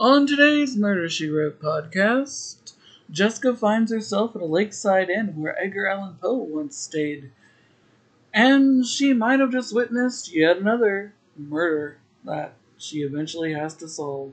On today's Murder She Wrote podcast, Jessica finds herself at a lakeside inn where Edgar Allan Poe once stayed. And she might have just witnessed yet another murder that she eventually has to solve.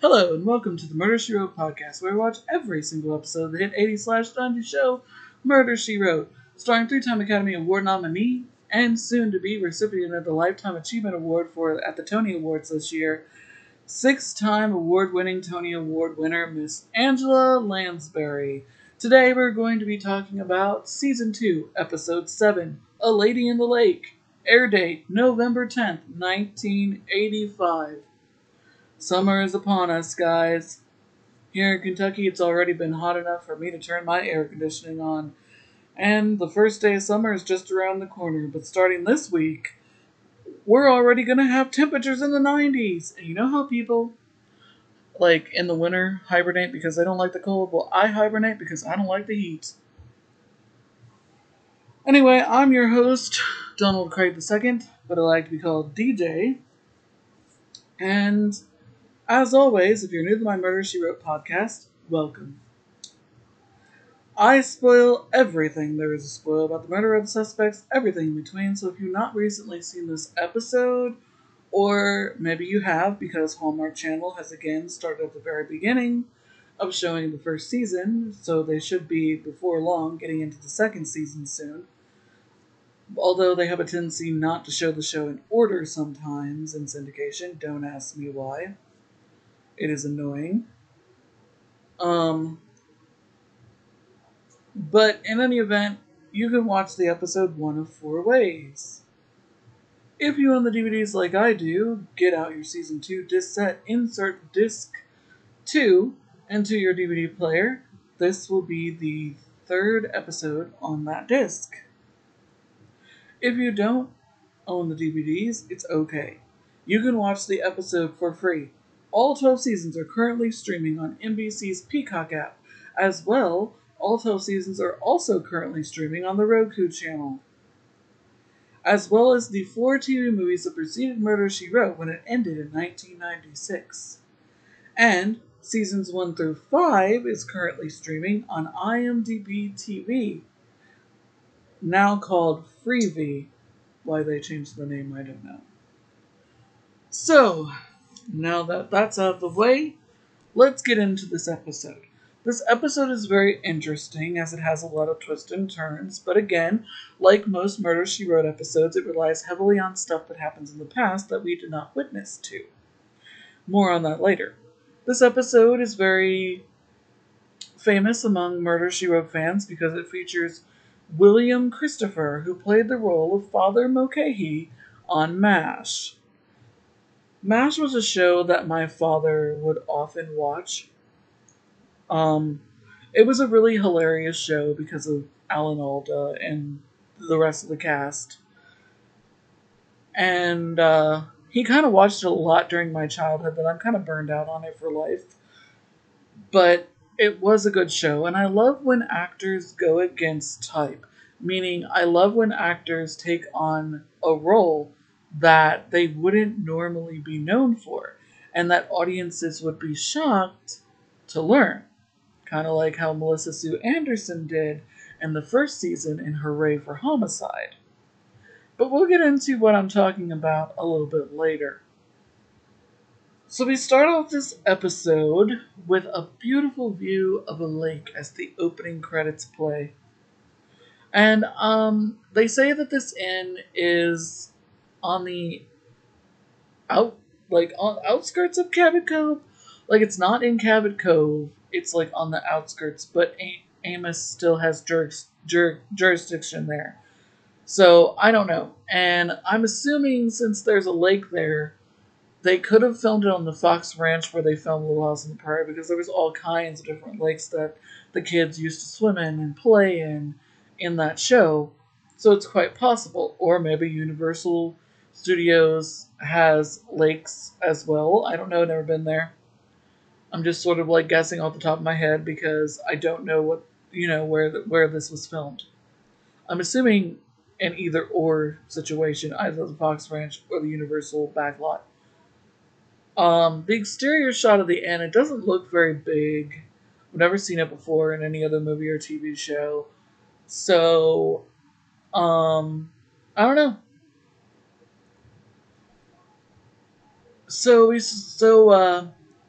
Hello and welcome to the Murder She Wrote podcast, where we watch every single episode of the hit 80 slash 90 show Murder She Wrote, starring three-time Academy Award nominee and soon-to-be recipient of the Lifetime Achievement Award for at the Tony Awards this year, six-time award-winning Tony Award winner Miss Angela Lansbury. Today we're going to be talking about season two, episode seven, A Lady in the Lake. Air date November 10th, 1985. Summer is upon us, guys. Here in Kentucky, it's already been hot enough for me to turn my air conditioning on. And the first day of summer is just around the corner. But starting this week, we're already going to have temperatures in the 90s. And you know how people, like in the winter, hibernate because they don't like the cold? Well, I hibernate because I don't like the heat. Anyway, I'm your host, Donald Craig II, but I like to be called DJ. And as always, if you're new to my Murder She Wrote podcast, welcome. I spoil everything there is to spoil about the murder of the suspects, everything in between. So if you've not recently seen this episode, or maybe you have because Hallmark Channel has again started at the very beginning of showing the first season, so they should be before long getting into the second season soon. Although they have a tendency not to show the show in order sometimes in syndication, don't ask me why. It is annoying. Um, but in any event, you can watch the episode one of four ways. If you own the DVDs like I do, get out your season 2 disc set, insert disc 2 into your DVD player. This will be the third episode on that disc. If you don't own the DVDs, it's okay. You can watch the episode for free. All 12 seasons are currently streaming on NBC's Peacock app. As well, all 12 seasons are also currently streaming on the Roku channel. As well as the four TV movies that preceded Murder She Wrote when it ended in 1996. And seasons 1 through 5 is currently streaming on IMDb TV, now called Freevee. Why they changed the name, I don't know. So, now that that's out of the way, let's get into this episode. This episode is very interesting as it has a lot of twists and turns, but again, like most Murder She Wrote episodes, it relies heavily on stuff that happens in the past that we did not witness to. More on that later. This episode is very famous among Murder She Wrote fans because it features William Christopher, who played the role of Father Mulcahy on MASH. MASH was a show that my father would often watch um, it was a really hilarious show because of Alan Alda and the rest of the cast. And uh, he kind of watched it a lot during my childhood, but I'm kind of burned out on it for life. But it was a good show, and I love when actors go against type. Meaning, I love when actors take on a role that they wouldn't normally be known for, and that audiences would be shocked to learn kind of like how Melissa Sue Anderson did in the first season in Hooray for Homicide. But we'll get into what I'm talking about a little bit later. So we start off this episode with a beautiful view of a lake as the opening credits play. And um, they say that this inn is on the out like on outskirts of Cabot Cove. Like it's not in Cabot Cove, it's like on the outskirts, but Amos still has jur- jur- jurisdiction there. So I don't know. And I'm assuming since there's a lake there, they could have filmed it on the Fox Ranch where they filmed Little House on the Prairie because there was all kinds of different lakes that the kids used to swim in and play in in that show. So it's quite possible. Or maybe Universal Studios has lakes as well. I don't know, never been there. I'm just sort of like guessing off the top of my head because I don't know what you know where the, where this was filmed. I'm assuming an either or situation, either the Fox Ranch or the Universal backlot. Um, the exterior shot of the inn, it doesn't look very big. I've never seen it before in any other movie or TV show. So, um, I don't know. So we so uh,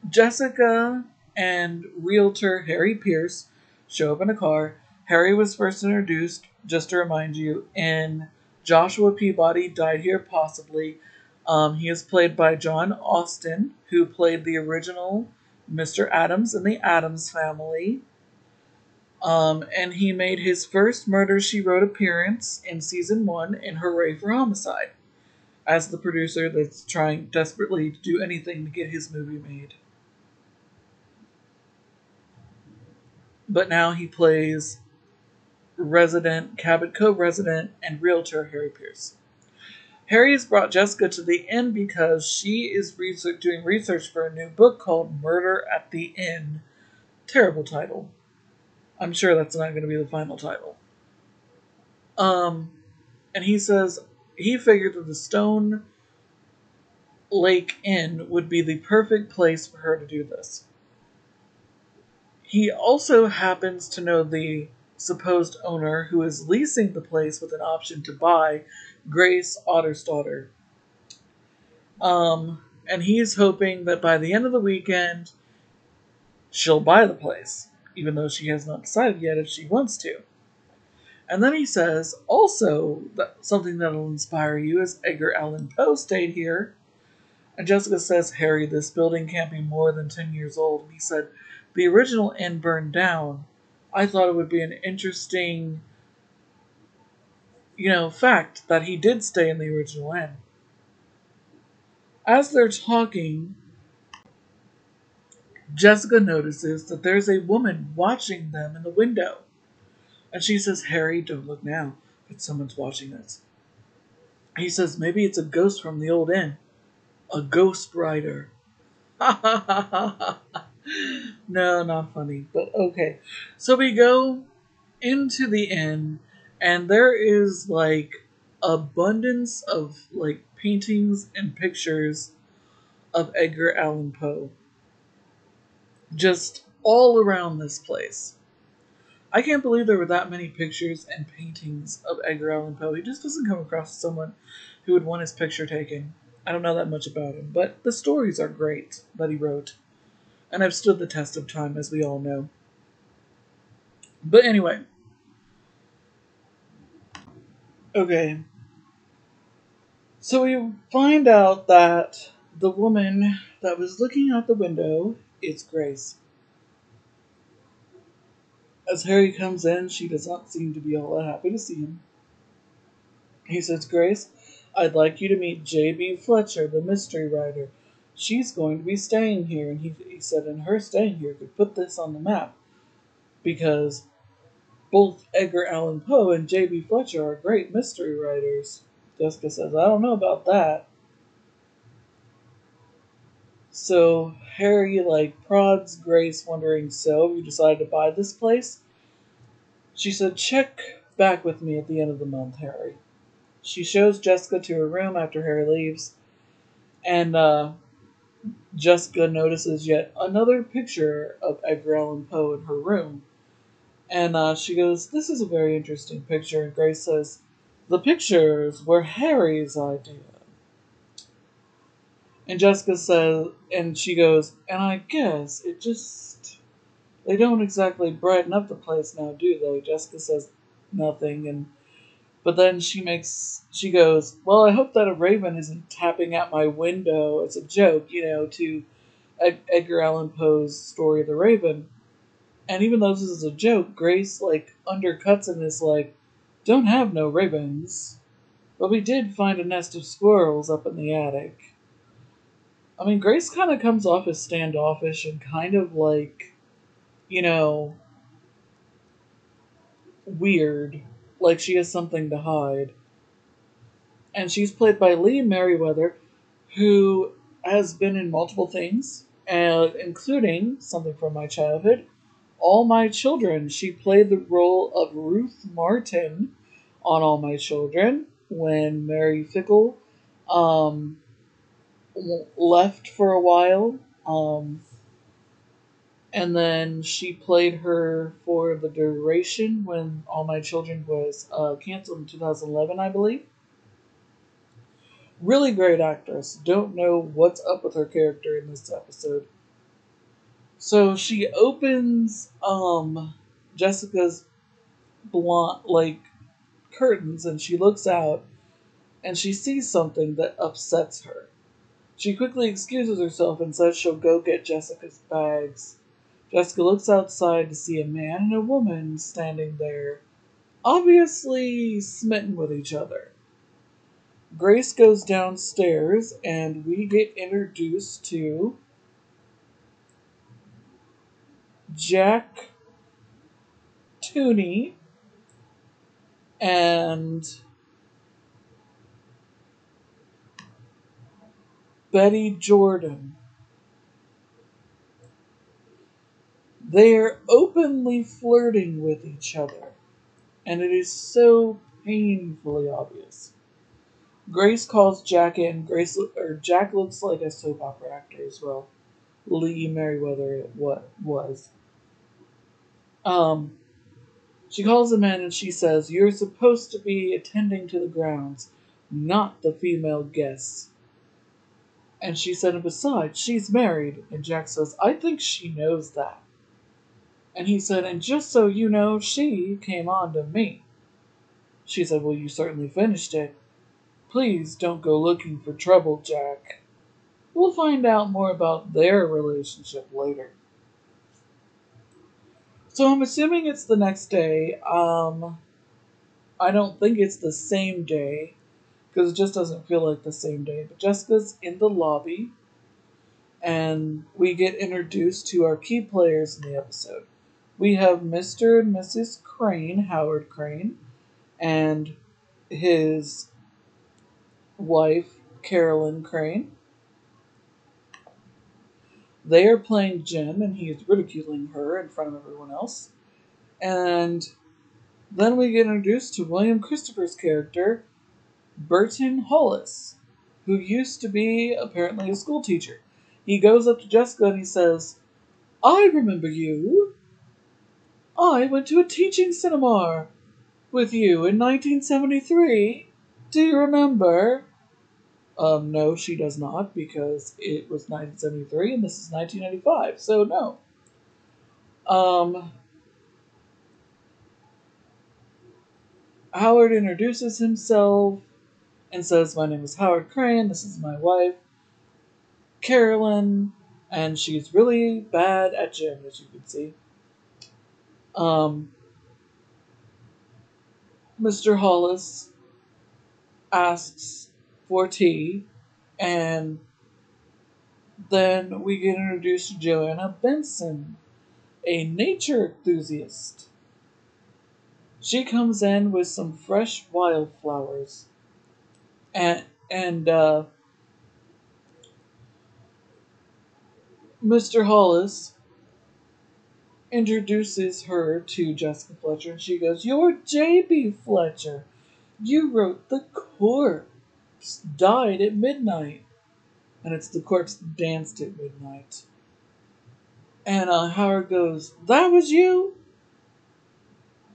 Jessica and realtor Harry Pierce show up in a car. Harry was first introduced, just to remind you, in Joshua Peabody Died Here Possibly. Um, he is played by John Astin, who played the original Mr. Addams in the Addams family. Um, and he made his first Murder She Wrote appearance in season one in Hooray for Homicide as the producer that's trying desperately to do anything to get his movie made. But now he plays resident, Cabot Cove resident, and realtor Harry Pierce. Harry has brought Jessica to the inn because she is research, doing research for a new book called Murder at the Inn. Terrible title. I'm sure that's not going to be the final title. Um, and he says, he figured that the Stone Lake Inn would be the perfect place for her to do this. He also happens to know the supposed owner who is leasing the place with an option to buy, Grace Ottersdottir. Um, and he's hoping that by the end of the weekend, she'll buy the place, even though she has not decided yet if she wants to. And then he says, also, that something that'll inspire you is Edgar Allan Poe stayed here. And Jessica says, Harry, this building can't be more than 10 years old. And he said, the original inn burned down. I thought it would be an interesting, you know, fact that he did stay in the original inn. As they're talking, Jessica notices that there's a woman watching them in the window. And she says, Harry, don't look now, but someone's watching us. He says, maybe it's a ghost from the old inn. A ghost rider. Ha ha ha ha. No, not funny, but okay. So we go into the inn, and there is like abundance of like paintings and pictures of Edgar Allan Poe. Just all around this place. I can't believe there were that many pictures and paintings of Edgar Allan Poe. He just doesn't come across as someone who would want his picture taken. I don't know that much about him, but the stories are great that he wrote, and have stood the test of time, as we all know. But anyway, okay. So we find out that the woman that was looking out the window is Grace. As Harry comes in, she does not seem to be all that happy to see him. He says, Grace, I'd like you to meet J.B. Fletcher, the mystery writer. She's going to be staying here, and he, he said, and her staying here could put this on the map. Because both Edgar Allan Poe and J.B. Fletcher are great mystery writers. Jessica says, I don't know about that. So Harry like prods Grace, wondering, so you decided to buy this place? She said, check back with me at the end of the month, Harry. She shows Jessica to her room after Harry leaves, and uh, Jessica notices yet another picture of Edgar Allan Poe in her room. And uh, she goes, This is a very interesting picture. And Grace says, The pictures were Harry's idea. And Jessica says, and she goes, and I guess it just, they don't exactly brighten up the place now, do they? Jessica says nothing, and, but then she makes, she goes, well, I hope that a raven isn't tapping at my window It's a joke, you know, to Ed- Edgar Allan Poe's story, of The Raven. And even though this is a joke, Grace, like, undercuts and is like, don't have no ravens. But we did find a nest of squirrels up in the attic. I mean, Grace kind of comes off as standoffish and kind of like, you know, weird. Like she has something to hide. And she's played by Lee Meriwether, who has been in multiple things and including something from my childhood, All My Children. She played the role of Ruth Martin on All My Children when Mary Fickett um, left for a while. Um, and then she played her for the duration when All My Children was uh, canceled in 2011, I believe. Really great actress. Don't know what's up with her character in this episode. So she opens um, Jessica's blonde like curtains and she looks out and she sees something that upsets her. She quickly excuses herself and says she'll go get Jessica's bags. Jessica looks outside to see a man and a woman standing there, obviously smitten with each other. Grace goes downstairs and we get introduced to Jack Tooney and Betty Jordan. They are openly flirting with each other, and it is so painfully obvious. Grace calls Jack in. Grace or Jack looks like a soap opera actor as well. Lee Meriwether it what was. Um, she calls him in and she says, "You're supposed to be attending to the grounds, not the female guests." And she said, and besides, she's married. And Jack says, I think she knows that. And he said, And just so you know, she came on to me. She said, Well, you certainly finished it. Please don't go looking for trouble, Jack. We'll find out more about their relationship later. So I'm assuming it's the next day. Um, I don't think it's the same day because it just doesn't feel like the same day. But Jessica's in the lobby, and we get introduced to our key players in the episode. We have Mr. and Mrs. Crane, Howard Crane, and his wife, Carolyn Crane. They are playing Jim, and he is ridiculing her in front of everyone else. And then we get introduced to William Christopher's character, Burton Hollis, who used to be apparently a school teacher. He goes up to Jessica and he says, I remember you. I went to a teaching seminar with you in 1973. Do you remember? Um, no, she does not, because it was 1973 and this is 1995, so no. Um, Howard introduces himself and says, My name is Howard Crane, this is my wife, Carolyn, and she's really bad at gym, as you can see. Um, Mr. Hollis asks for tea, and then we get introduced to Joanna Benson, a nature enthusiast. She comes in with some fresh wildflowers and and uh, Mr. Hollis introduces her to Jessica Fletcher, and she goes, "You're J.B. Fletcher. You wrote the corpse died at midnight." And it's the corpse danced at midnight. And uh, Howard goes, "That was you."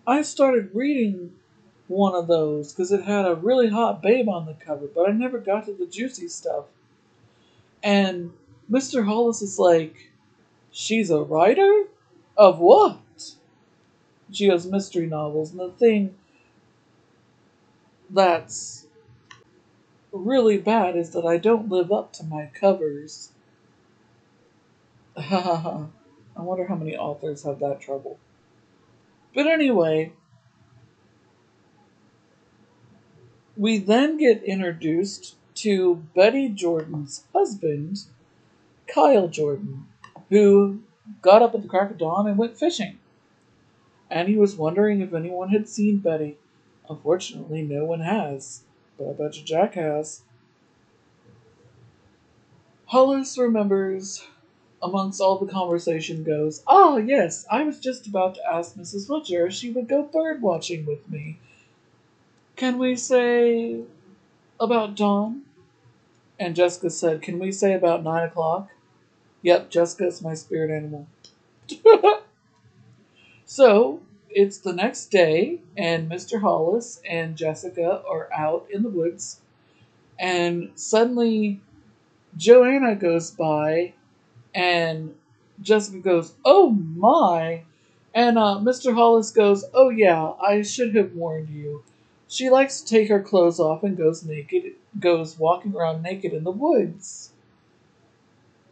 I started reading one of those because it had a really hot babe on the cover, but I never got to the juicy stuff. And Mr. Hollis is like, She's a writer? Of what? She has mystery novels, and the thing that's really bad is that I don't live up to my covers. I wonder how many authors have that trouble. But anyway, we then get introduced to Betty Jordan's husband, Kyle Jordan, who got up at the crack of dawn and went fishing. And he was wondering if anyone had seen Betty. Unfortunately, no one has, but I bet you Jack has. Hollis remembers amongst all the conversation goes, Ah, yes, I was just about to ask Mrs. Fletcher if she would go bird watching with me. Can we say about dawn? And Jessica said, Can we say about nine o'clock? Yep, Jessica's my spirit animal. so it's the next day, and Mr. Hollis and Jessica are out in the woods, and suddenly Joanna goes by, and Jessica goes, Oh my! And uh, Mr. Hollis goes, Oh yeah, I should have warned you. She likes to take her clothes off and goes naked, goes walking around naked in the woods.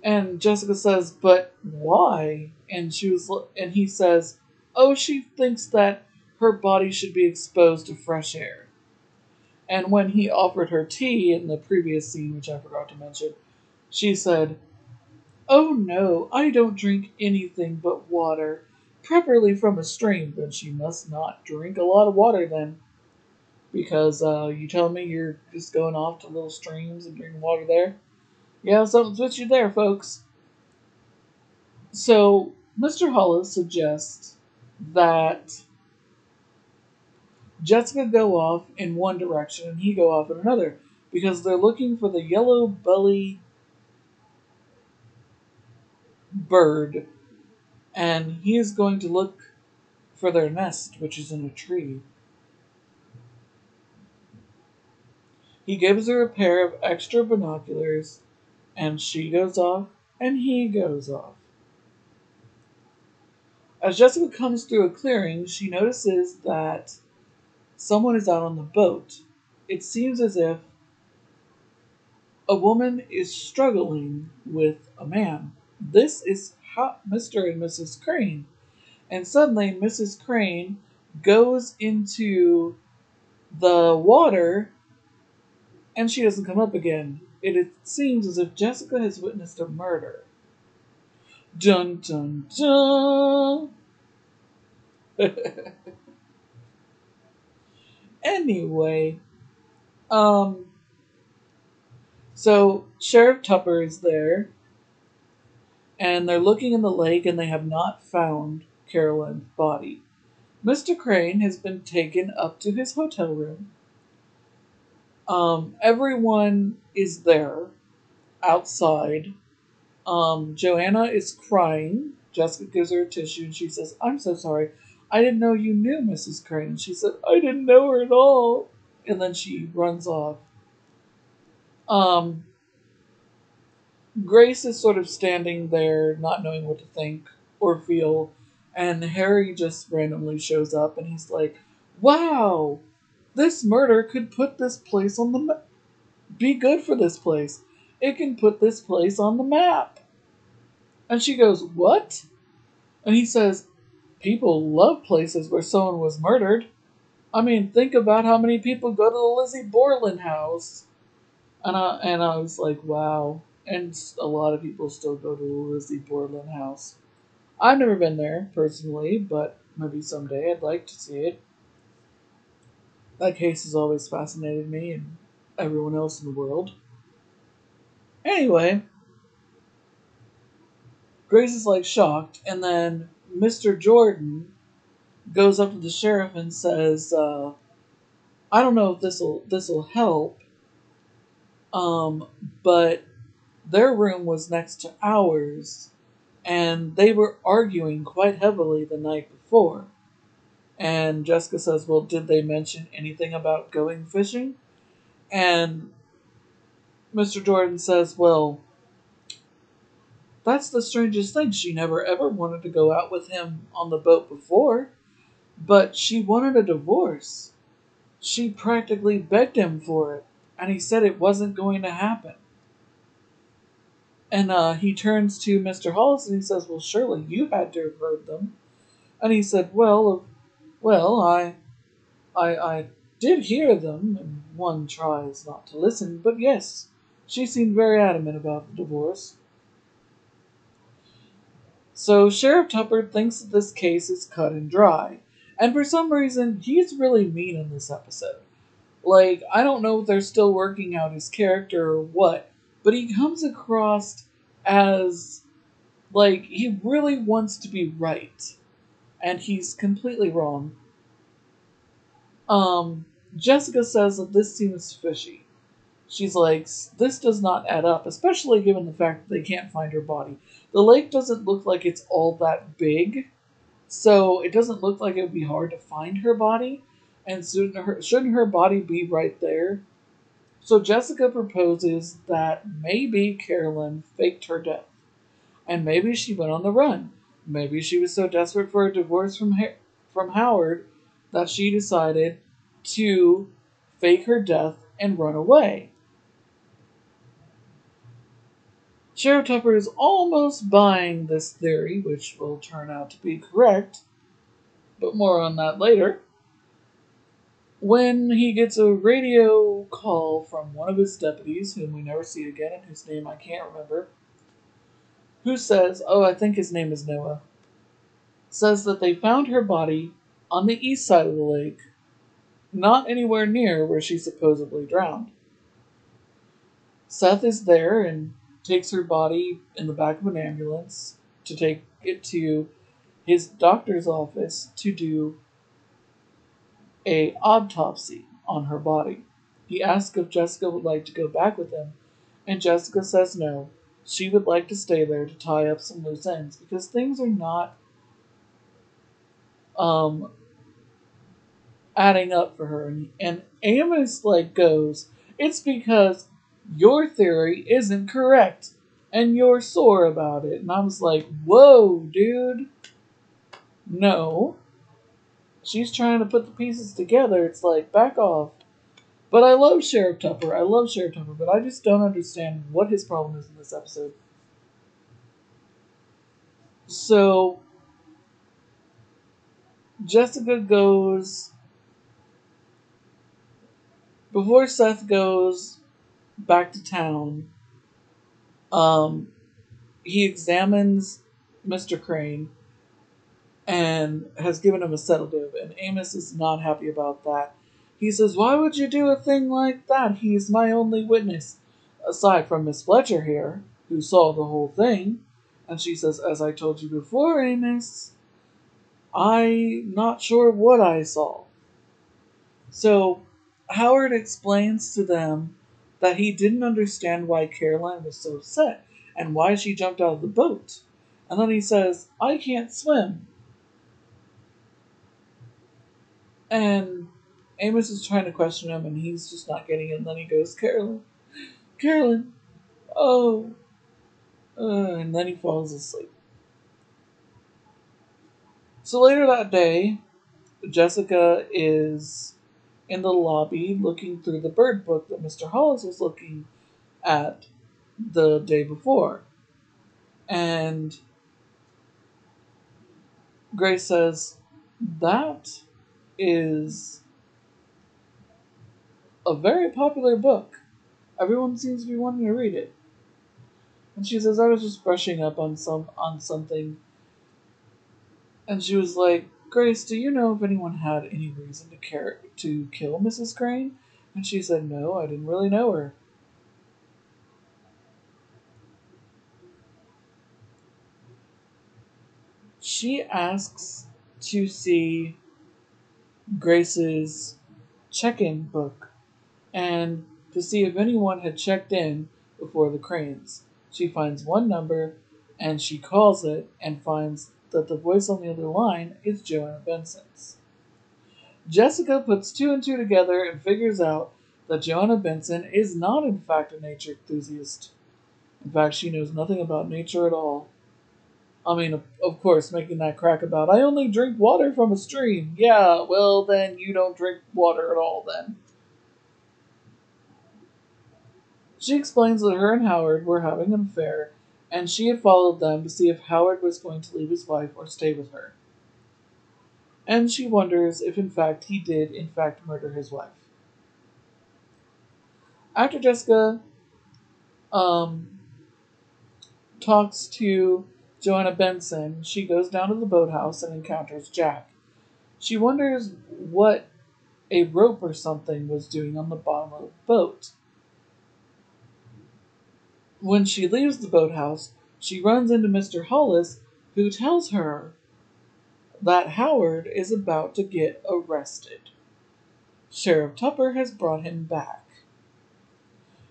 And Jessica says, "But why?" And she was, and he says, "Oh, she thinks that her body should be exposed to fresh air." And when he offered her tea in the previous scene, which I forgot to mention, she said, "Oh no, I don't drink anything but water, preferably from a stream." But she must not drink a lot of water then, because uh, you tell me you're just going off to little streams and drinking water there. Yeah, something's with you there, folks. So, Mr. Hollis suggests that Jessica go off in one direction and he go off in another because they're looking for the yellow belly bird and he is going to look for their nest, which is in a tree. He gives her a pair of extra binoculars and she goes off, and he goes off. As Jessica comes through a clearing, she notices that someone is out on the boat. It seems as if a woman is struggling with a man. This is Mr. and Mrs. Crane. And suddenly, Mrs. Crane goes into the water and she doesn't come up again it seems as if Jessica has witnessed a murder. Dun dun dun! anyway, um, so Sheriff Tupper is there, and they're looking in the lake, and they have not found Carolyn's body. Mr. Crane has been taken up to his hotel room um, everyone is there outside. Um, Joanna is crying. Jessica gives her a tissue and she says, I'm so sorry. I didn't know you knew Mrs. Crane. And she said, I didn't know her at all. And then she runs off. Um, Grace is sort of standing there, not knowing what to think or feel. And Harry just randomly shows up and he's like, Wow, this murder could put this place on the ma- be good for this place. It can put this place on the map. And she goes, What? And he says, People love places where someone was murdered. I mean, think about how many people go to the Lizzie Borden house. And I, and I was like, wow. And a lot of people still go to the Lizzie Borden house. I've never been there personally, but maybe someday I'd like to see it. That case has always fascinated me and everyone else in the world. Anyway, Grace is like shocked, and then Mr. Jordan goes up to the sheriff and says, uh, "I don't know if this will this will help, um, but their room was next to ours, and they were arguing quite heavily the night before. And Jessica says, Well, did they mention anything about going fishing? And Mr. Jordan says, Well, that's the strangest thing. She never ever wanted to go out with him on the boat before, but she wanted a divorce. She practically begged him for it, and he said it wasn't going to happen. And uh, he turns to Mr. Hollis and he says, Well, surely you had to have heard them. And he said, Well, well, I, I, I did hear them, and one tries not to listen, but yes, she seemed very adamant about the divorce. So Sheriff Tupper thinks that this case is cut and dry, and for some reason, he's really mean in this episode. Like, I don't know if they're still working out his character or what, but he comes across as Like, he really wants to be right, and he's completely wrong. Um, Jessica says that this seems fishy. She's like, this does not add up, especially given the fact that they can't find her body. The lake doesn't look like it's all that big, so it doesn't look like it would be hard to find her body. And shouldn't her, shouldn't her body be right there? So Jessica proposes that maybe Carolyn faked her death. And maybe she went on the run. Maybe she was so desperate for a divorce from, from Howard that she decided to fake her death and run away. Sheriff Tupper is almost buying this theory, which will turn out to be correct, but more on that later. When he gets a radio call from one of his deputies, whom we never see again and whose name I can't remember, who says, oh, I think his name is Noah, says that they found her body on the east side of the lake, not anywhere near where she supposedly drowned. Seth is there and takes her body in the back of an ambulance to take it to his doctor's office to do a autopsy on her body. He asks if Jessica would like to go back with him, and Jessica says no. She would like to stay there to tie up some loose ends because things are not um adding up for her. And, and Amos like goes, it's because your theory isn't correct and you're sore about it. And I was like, whoa, dude. No. She's trying to put the pieces together. It's like, back off. But I love Sheriff Tupper. I love Sheriff Tupper, but I just don't understand what his problem is in this episode. So, Jessica goes. Before Seth goes back to town, um, he examines Mr. Crane and has given him a sedative, and Amos is not happy about that. He says, Why would you do a thing like that? He's my only witness, aside from Miss Fletcher here, who saw the whole thing. And she says, As I told you before, Amos, I'm not sure what I saw. So Howard explains to them that he didn't understand why Caroline was so upset and why she jumped out of the boat. And then he says, I can't swim. And Amos is trying to question him and he's just not getting it. And then he goes, Carolyn, Carolyn, oh. Uh, and then he falls asleep. So later that day, Jessica is in the lobby looking through the bird book that Mr. Hollis was looking at the day before. And Grace says, That is a very popular book. Everyone seems to be wanting to read it. And she says, I was just brushing up on some on something. And she was like, Grace, do you know if anyone had any reason to care to kill Mrs. Crane? And she said, No, I didn't really know her. She asks to see Grace's check in book and to see if anyone had checked in before the cranes. She finds one number and she calls it and finds that the voice on the other line is Joanna Benson's. Jessica puts two and two together and figures out that Joanna Benson is not, in fact, a nature enthusiast. In fact, she knows nothing about nature at all. I mean, of, course, making that crack about, I only drink water from a stream. Yeah, well, then you don't drink water at all, then. She explains that her and Howard were having an affair and she had followed them to see if Howard was going to leave his wife or stay with her. And she wonders if, in fact, he did, in fact, murder his wife. After Jessica um, talks to Joanna Benson, she goes down to the boathouse and encounters Jack. She wonders what a rope or something was doing on the bottom of the boat when she leaves the boathouse, she runs into Mr. Hollis, who tells her that Howard is about to get arrested. Sheriff Tupper has brought him back,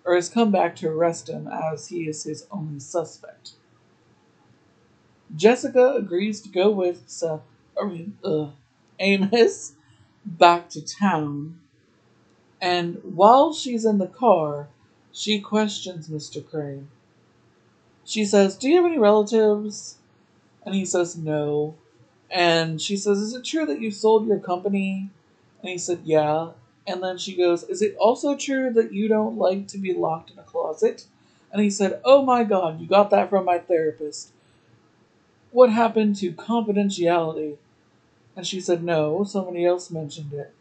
or has come back to arrest him as he is his only suspect. Jessica agrees to go with Seth, I mean, uh, Amos back to town, and while she's in the car, she questions Mr. Crane. She says, Do you have any relatives? And he says, No. And she says, Is it true that you sold your company? And he said, Yeah. And then she goes, Is it also true that you don't like to be locked in a closet? And he said, Oh my God, you got that from my therapist. What happened to confidentiality? And she said, No, somebody else mentioned it.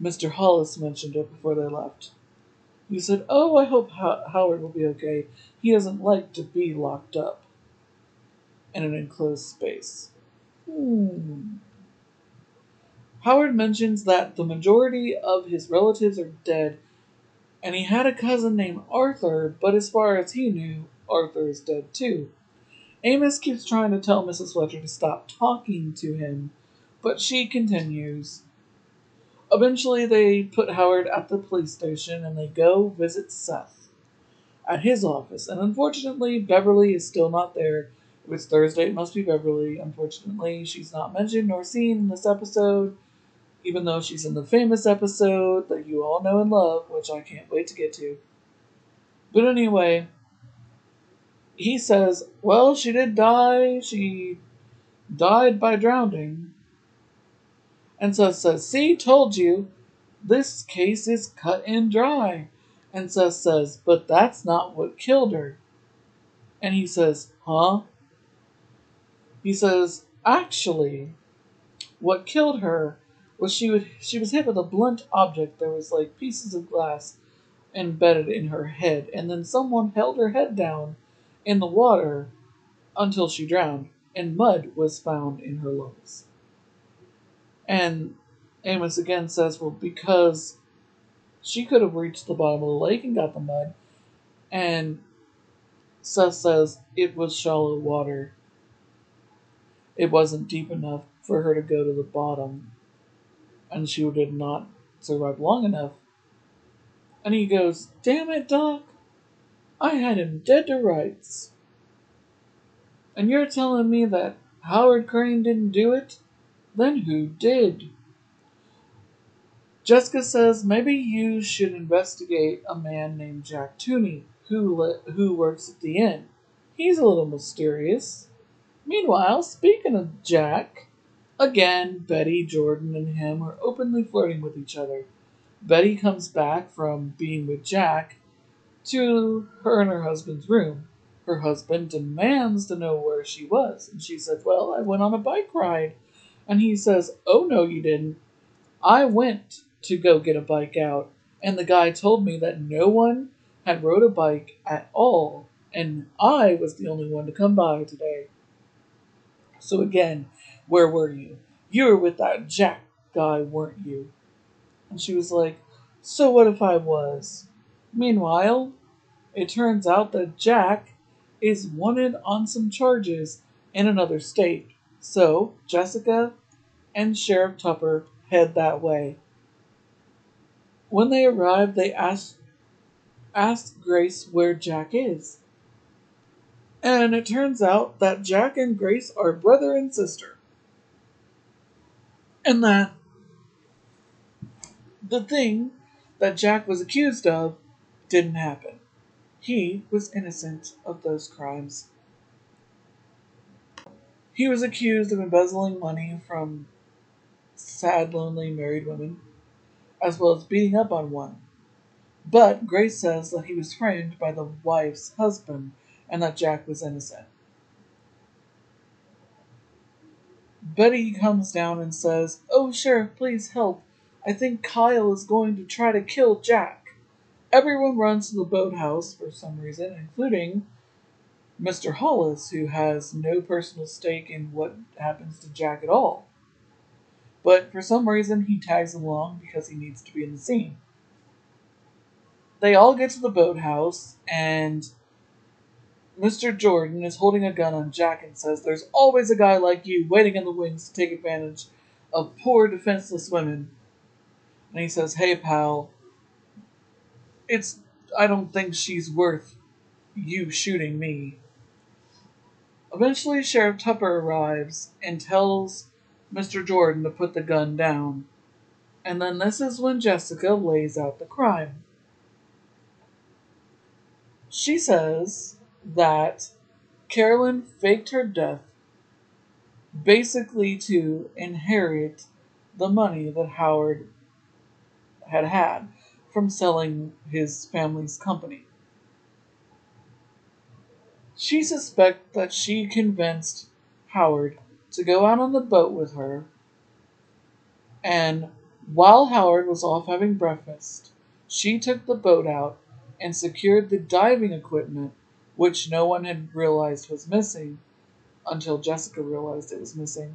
Mr. Hollis mentioned it before they left. He said, Oh, I hope Howard will be okay. He doesn't like to be locked up in an enclosed space. Hmm. Howard mentions that the majority of his relatives are dead, and he had a cousin named Arthur, but as far as he knew, Arthur is dead too. Amos keeps trying to tell Mrs. Fletcher to stop talking to him, but she continues. Eventually, they put Howard at the police station and they go visit Seth at his office. And unfortunately, Beverly is still not there. If it's Thursday, it must be Beverly. Unfortunately, she's not mentioned nor seen in this episode, even though she's in the famous episode that you all know and love, which I can't wait to get to. But anyway, he says, Well, she did die. She died by drowning. And Seth says, See, told you, this case is cut and dry. And Seth says, But that's not what killed her. And he says, Huh? He says, Actually, what killed her was she would she was hit with a blunt object. There was like pieces of glass embedded in her head, and then someone held her head down in the water until she drowned, and mud was found in her lungs. And Amos again says, well, because she could have reached the bottom of the lake and got the mud. And Seth says it was shallow water. It wasn't deep enough for her to go to the bottom. And she did not survive long enough. And he goes, Damn it, Doc. I had him dead to rights. And you're telling me that Howard Crane didn't do it? Then who did? Jessica says maybe you should investigate a man named Jack Tooney who li- who works at the inn. He's a little mysterious. Meanwhile, speaking of Jack, again Betty, Jordan, and him are openly flirting with each other. Betty comes back from being with Jack to her and her husband's room. Her husband demands to know where she was, and she said, Well, I went on a bike ride. And he says, Oh, no, you didn't. I went to go get a bike out, and the guy told me that no one had rode a bike at all, and I was the only one to come by today. So again, where were you? You were with that Jack guy, weren't you? And she was like, So what if I was? Meanwhile, it turns out that Jack is wanted on some charges in another state. So Jessica and Sheriff Tupper head that way. When they arrive, they ask ask Grace where Jack is. And it turns out that Jack and Grace are brother and sister. And that the thing that Jack was accused of didn't happen. He was innocent of those crimes. He was accused of embezzling money from sad, lonely married women, as well as beating up on one. But Grace says that he was framed by the wife's husband and that Jack was innocent. Betty comes down and says, Oh, Sheriff, please help. I think Kyle is going to try to kill Jack. Everyone runs to the boathouse for some reason, including Mr. Hollis, who has no personal stake in what happens to Jack at all. But for some reason, he tags along because he needs to be in the scene. They all get to the boathouse, and Mr. Jordan is holding a gun on Jack and says, There's always a guy like you waiting in the wings to take advantage of poor defenseless women. And he says, Hey, pal, it's. I don't think she's worth you shooting me. Eventually, Sheriff Tupper arrives and tells Mr. Jordan to put the gun down. And then this is when Jessica lays out the crime. She says that Carolyn faked her death basically to inherit the money that Howard had had from selling his family's company. She suspects that she convinced Howard to go out on the boat with her, and while Howard was off having breakfast, she took the boat out and secured the diving equipment, which no one had realized was missing until Jessica realized it was missing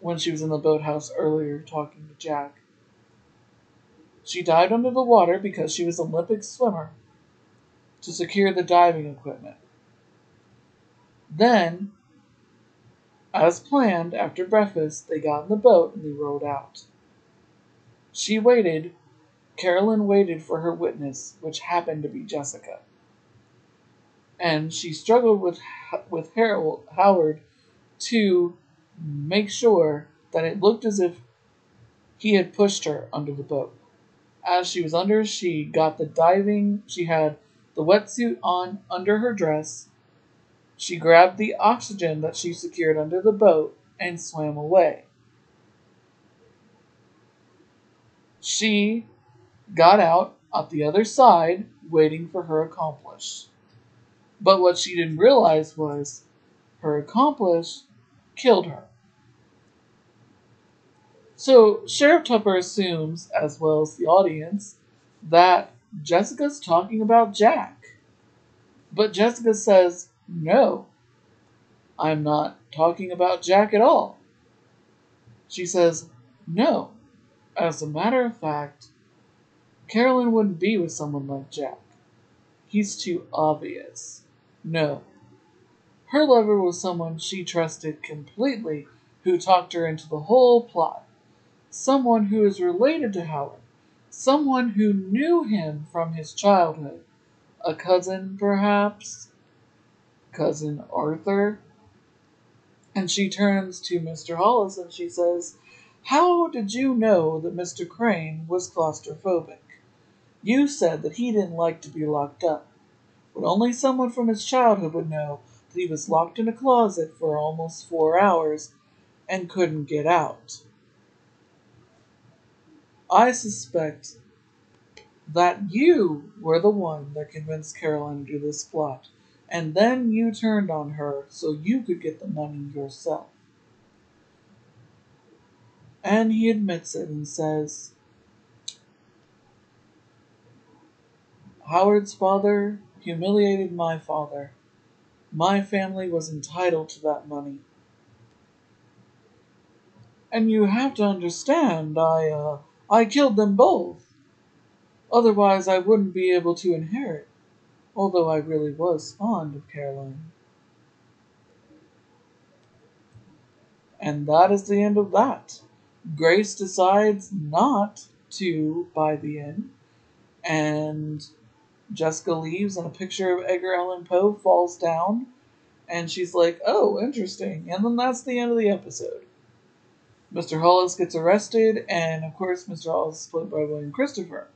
when she was in the boathouse earlier talking to Jack. She dived under the water because she was an Olympic swimmer to secure the diving equipment. Then, as planned, after breakfast, they got in the boat and they rowed out. She waited Carolyn waited for her witness, which happened to be Jessica. And she struggled with, with Harold, Howard to make sure that it looked as if he had pushed her under the boat. As she was under, she got the diving, she had the wetsuit on under her dress. She grabbed the oxygen that she secured under the boat and swam away. She got out at the other side, waiting for her accomplice. But what she didn't realize was her accomplice killed her. So Sheriff Tupper assumes, as well as the audience, that Jessica's talking about Jack. But Jessica says, No, I'm not talking about Jack at all. She says, No, as a matter of fact, Carolyn wouldn't be with someone like Jack. He's too obvious. No. Her lover was someone she trusted completely who talked her into the whole plot. Someone who is related to Howard. Someone who knew him from his childhood. A cousin, perhaps? Cousin Arthur? And she turns to Mr. Hollis and she says, How did you know that Mr. Crane was claustrophobic? You said that he didn't like to be locked up, but only someone from his childhood would know that he was locked in a closet for almost four hours and couldn't get out. I suspect that you were the one that convinced Caroline to do this plot, and then you turned on her so you could get the money yourself. And he admits it and says, Howard's father humiliated my father. My family was entitled to that money. And you have to understand, I, uh, I killed them both. Otherwise, I wouldn't be able to inherit, although I really was fond of Caroline. And that is the end of that. Grace decides not to buy the inn, and Jessica leaves and a picture of Edgar Allan Poe falls down. And she's like, oh, interesting. And then that's the end of the episode. Mr. Hollis gets arrested, and of course, Mr. Hollis is played by William Christopher.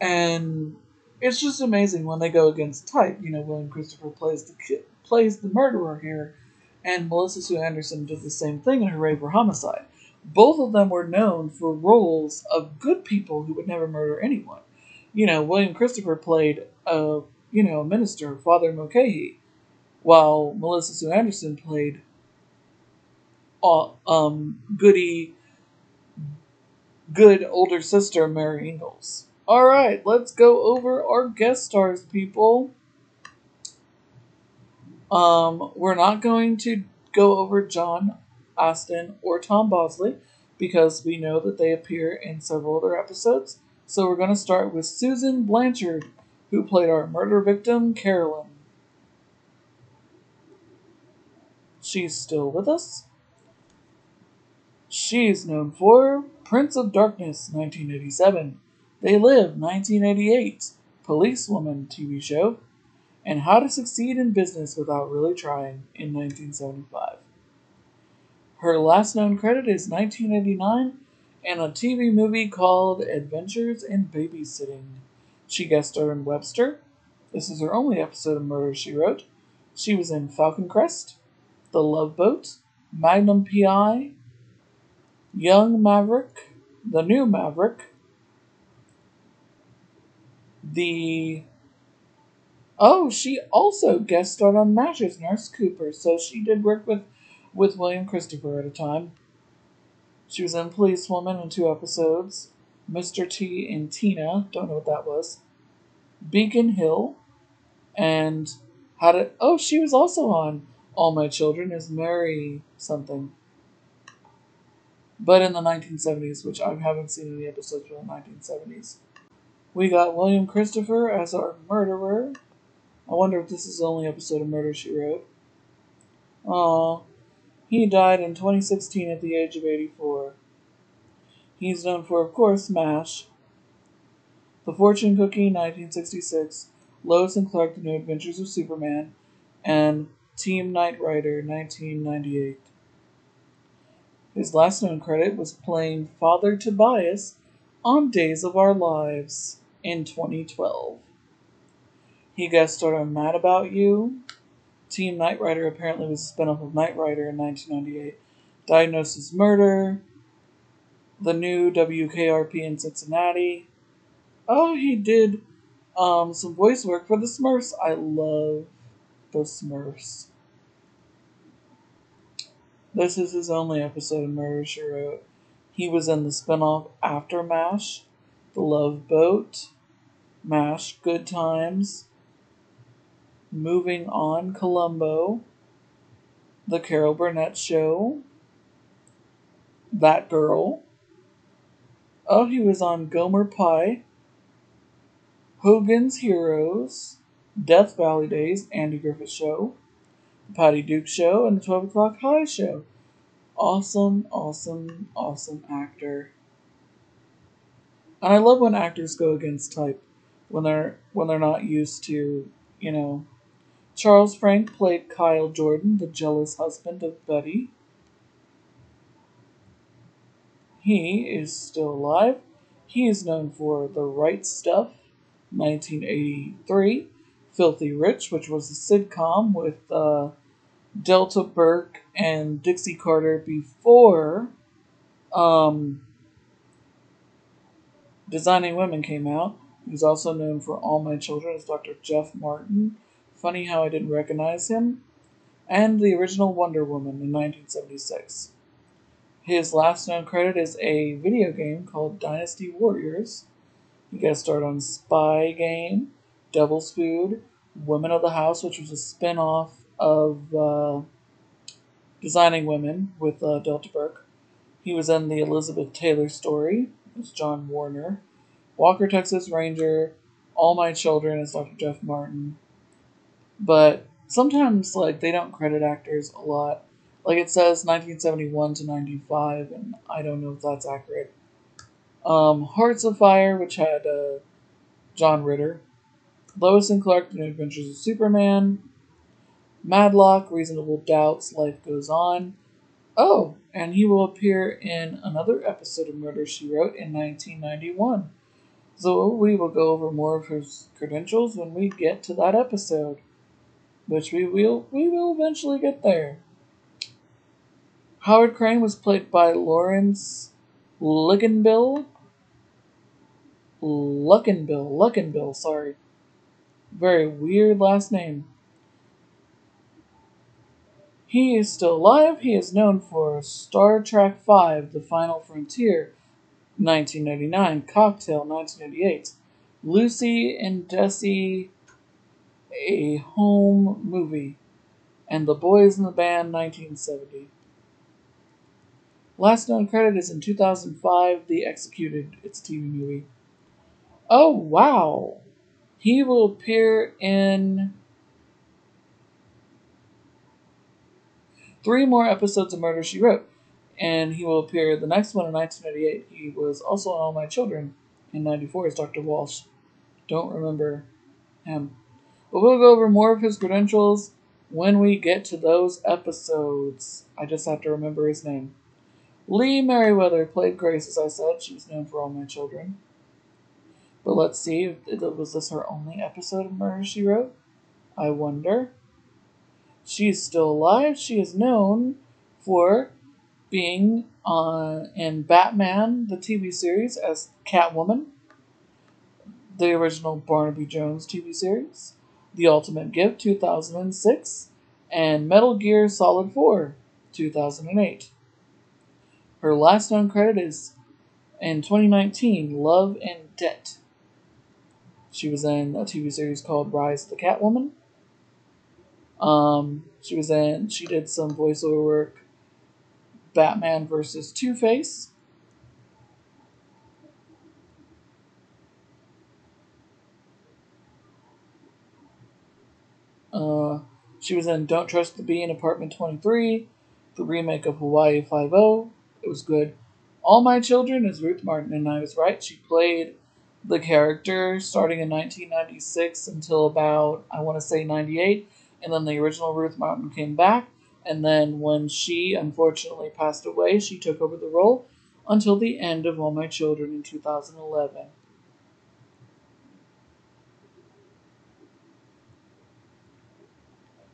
And it's just amazing when they go against type. You know, William Christopher plays the plays the murderer here, and Melissa Sue Anderson did the same thing in Hooray for Homicide. Both of them were known for roles of good people who would never murder anyone you know, William Christopher played a you know a minister, Father Mulcahy, while Melissa Sue Anderson played um, goody, good older sister Mary Ingalls. All right, let's go over our guest stars, people. Um, we're not going to go over John Astin or Tom Bosley because we know that they appear in several other episodes. So we're going to start with Susan Blanchard, who played our murder victim, Carolyn. She's still with us. She's known for Prince of Darkness, 1987, They Live, 1988, Policewoman TV show, and How to Succeed in Business Without Really Trying in 1975. Her last known credit is 1989 and a TV movie called Adventures in Babysitting. She guest starred in Webster. This is her only episode of Murder She Wrote. She was in Falcon Crest, The Love Boat, Magnum PI, Young Maverick, The New Maverick, the oh, she also guest starred on MASH as Nurse Cooper, so she did work with with William Christopher at a time. She was in Policewoman in two episodes. Mr. T and Tina, don't know what that was. Beacon Hill, and how to. Oh, she was also on All My Children as Mary something. But in the 1970s, which I haven't seen any episodes from the 1970s. We got William Christopher as our murderer. I wonder if this is the only episode of Murder She Wrote. Oh, he died in 2016 at the age of 84. He's known for, of course, MASH, The Fortune Cookie, 1966, Lois and Clark, The New Adventures of Superman, and Team Knight Rider, 1998. His last known credit was playing Father Tobias on Days of Our Lives in 2012. He guest starred on Mad About You, Team Knight Rider apparently was a spinoff of Knight Rider in 1998. Diagnosis Murder. The new WKRP in Cincinnati. Oh, he did um, some voice work for the Smurfs. I love the Smurfs. This is his only episode of Murder She Wrote. He was in the spinoff After MASH, The Love Boat, MASH Good Times, Moving on, Columbo, The Carol Burnett Show, That Girl. Oh, he was on Gomer Pyle, Hogan's Heroes, Death Valley Days, Andy Griffith Show, The Patty Duke Show, and The 12 O'Clock High Show. Awesome, awesome, awesome actor. And I love when actors go against type when they're when they're not used to, you know, Charles Frank played Kyle Jordan, the jealous husband of Betty. He is still alive. He is known for The Right Stuff, 1983, Filthy Rich, which was a sitcom with uh, Delta Burke and Dixie Carter before um, Designing Women came out. He's also known for All My Children as Dr. Jeff Martin Funny How I Didn't Recognize Him, and the original Wonder Woman in 1976. His last known credit is a video game called Dynasty Warriors. He guest starred on Spy Game, Devil's Food, Women of the House, which was a spin off of uh, Designing Women with uh, Delta Burke. He was in the Elizabeth Taylor story as John Warner, Walker, Texas Ranger, All My Children as Dr. Jeff Martin, but sometimes like they don't credit actors a lot. Like it says 1971 to 95, and I don't know if that's accurate. Um, Hearts of Fire, which had uh, John Ritter, Lois and Clark: The New Adventures of Superman, Matlock, Reasonable Doubts, Life Goes On. Oh, and he will appear in another episode of Murder She Wrote in 1991. So we will go over more of his credentials when we get to that episode which we will we will eventually get there. Howard Crane was played by Laurence Luckinbill. Luckinbill, Luckinbill, sorry. Very weird last name. He is still alive. He is known for Star Trek V, The Final Frontier, 1999, Cocktail, 1988, Lucy and Desi a home movie, and The Boys in the Band 1970. Last known credit is in 2005, The Executed, its TV movie. Oh, wow! He will appear in three more episodes of Murder She Wrote, and he will appear the next one in 1998. He was also on All My Children in 94 as Dr. Walsh. Don't remember him. But we'll go over more of his credentials when we get to those episodes. I just have to remember his name. Lee Meriwether played Grace, as I said. She's known for All My Children. But let's see, was this her only episode of Murder She Wrote? I wonder. She's still alive. She is known for being on in Batman, the TV series, as Catwoman, the original Barnaby Jones TV series, The Ultimate Gift 2006, and Metal Gear Solid 4 2008. Her last known credit is in 2019, Love and Debt. She was in a TV series called Rise the Catwoman. Um, she was in. She did some voiceover work. Batman versus Two Face. Uh, she was in Don't Trust the Bee in Apartment 23, the remake of Hawaii Five O. It was good. All My Children is Ruth Martin, and I was right. She played the character starting in 1996 until about, I want to say, 98. And then the original Ruth Martin came back. And then when she unfortunately passed away, she took over the role until the end of All My Children in 2011.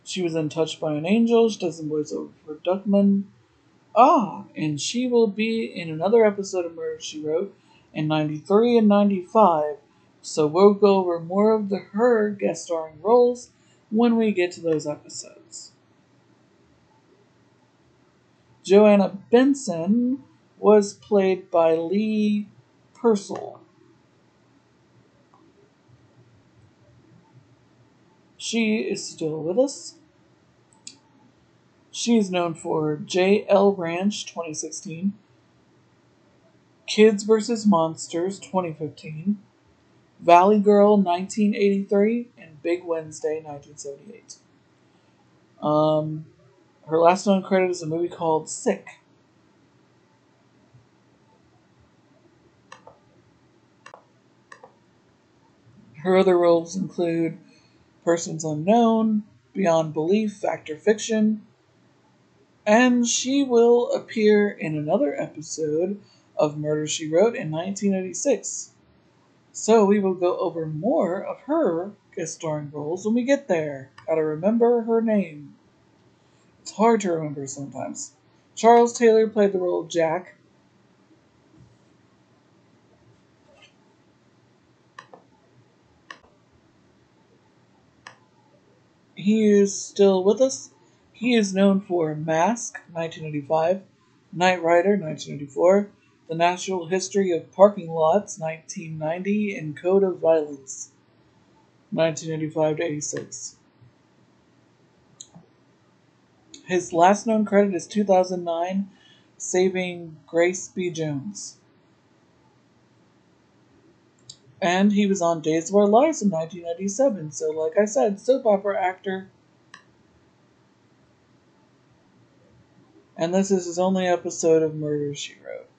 She was in Touched by an Angel. She does some voiceover for Duckman. Ah, and she will be in another episode of Murder She Wrote in 93 and 95. So we'll go over more of the her guest starring roles when we get to those episodes. Joanna Benson was played by Lee Purcell. She is still with us. She is known for J.L. Ranch 2016, Kids vs. Monsters 2015, Valley Girl 1983, and Big Wednesday 1978. Um, her last known credit is a movie called Sick. Her other roles include Persons Unknown, Beyond Belief, Fact or Fiction, and she will appear in another episode of Murder She Wrote in 1986. So we will go over more of her guest starring roles when we get there. Gotta remember her name. It's hard to remember sometimes. Charles Taylor played the role of Jack. He is still with us. He is known for Mask, 1985, Knight Rider, 1984, The Natural History of Parking Lots, 1990, and Code of Violence, 1985 to 86. His last known credit is 2009, Saving Grace B. Jones. And he was on Days of Our Lives in 1997. So, like I said, soap opera actor. And this is his only episode of Murder She Wrote.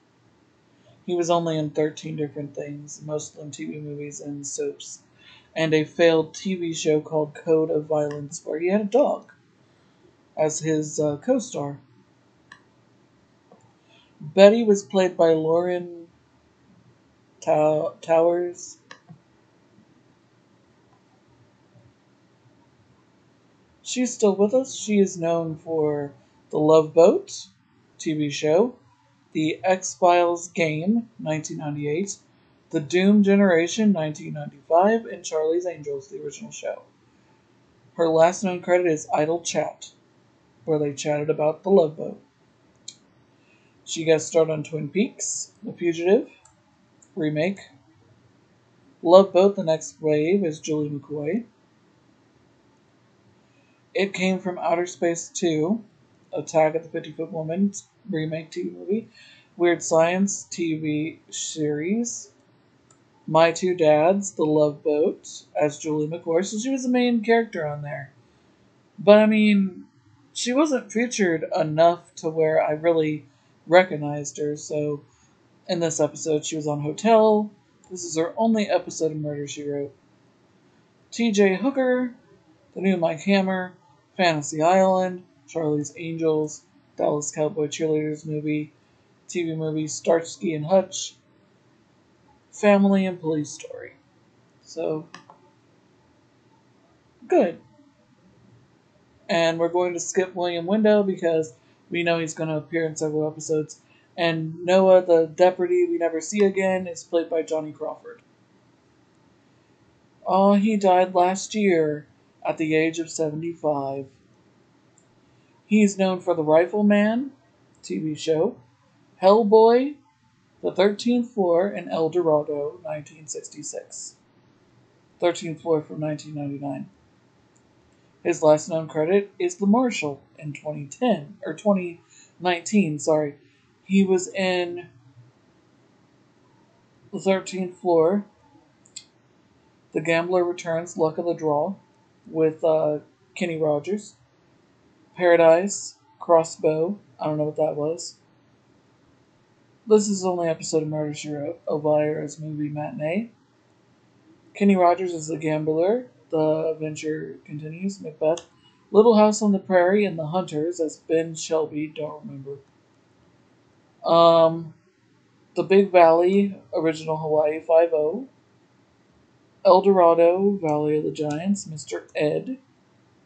He was only in 13 different things, most of them TV movies and soaps, and a failed TV show called Code of Violence, where he had a dog as his uh, co star. Betty was played by Lauren Tow- Towers. She's still with us. She is known for The Love Boat TV show, The X Files game, 1998, The Doom Generation, 1995, and Charlie's Angels, the original show. Her last known credit is Idle Chat, where they chatted about the Love Boat. She guest starred on Twin Peaks, The Fugitive, remake. Love Boat The Next Wave is Julie McCoy. It Came from Outer Space 2, Attack of the 50 Foot Woman remake TV movie. Weird Science TV series. My Two Dads, The Love Boat, as Julie McClure, so she was the main character on there. But I mean, she wasn't featured enough to where I really recognized her, so in this episode she was on Hotel. This is her only episode of Murder She Wrote. TJ Hooker, The New Mike Hammer, Fantasy Island, Charlie's Angels, Dallas Cowboy Cheerleaders movie, TV movie Starsky and Hutch, Family and Police Story. So, good. And we're going to skip William Windom because we know he's going to appear in several episodes. And Noah, the deputy we never see again, is played by Johnny Crawford. Oh, he died last year at the age of 75. He's known for The Rifleman TV show, Hellboy, The 13th Floor, and El Dorado, 1966. 13th Floor from 1999. His last known credit is The Marshal in 2010, or 2019, sorry. He was in The 13th Floor, The Gambler Returns, Luck of the Draw, with uh, Kenny Rogers. Paradise, Crossbow, I don't know what that was. This is only episode of Murder She Wrote, Elvira's movie matinee. Kenny Rogers is the gambler. The adventure continues. Macbeth. Little House on the Prairie and The Hunters as Ben Shelby. Don't remember. Um, The Big Valley, original Hawaii 5 El Dorado, Valley of the Giants, Mr. Ed.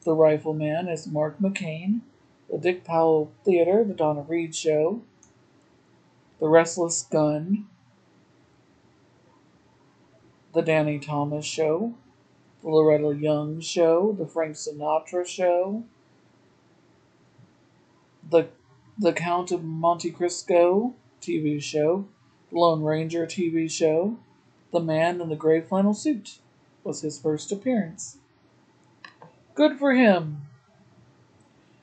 The Rifleman is Mark McCain. The Dick Powell Theater, The Donna Reed Show. The Restless Gun. The Danny Thomas Show. The Loretta Young Show. The Frank Sinatra Show. The The Count of Monte Cristo TV show. The Lone Ranger TV show. The Man in the Gray Flannel Suit was his first appearance. Good for him.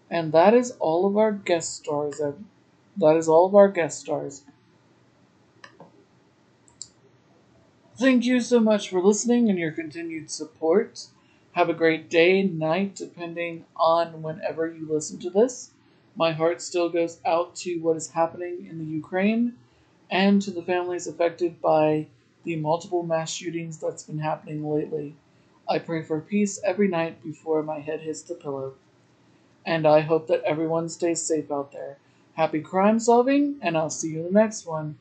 And that is all of our guest stars. That is all of our guest stars. Thank you so much for listening and your continued support. Have a great day, night, depending on whenever you listen to this. My heart still goes out to what is happening in the Ukraine and to the families affected by the multiple mass shootings that's been happening lately. I pray for peace every night before my head hits the pillow. And I hope that everyone stays safe out there. Happy crime solving, and I'll see you in the next one.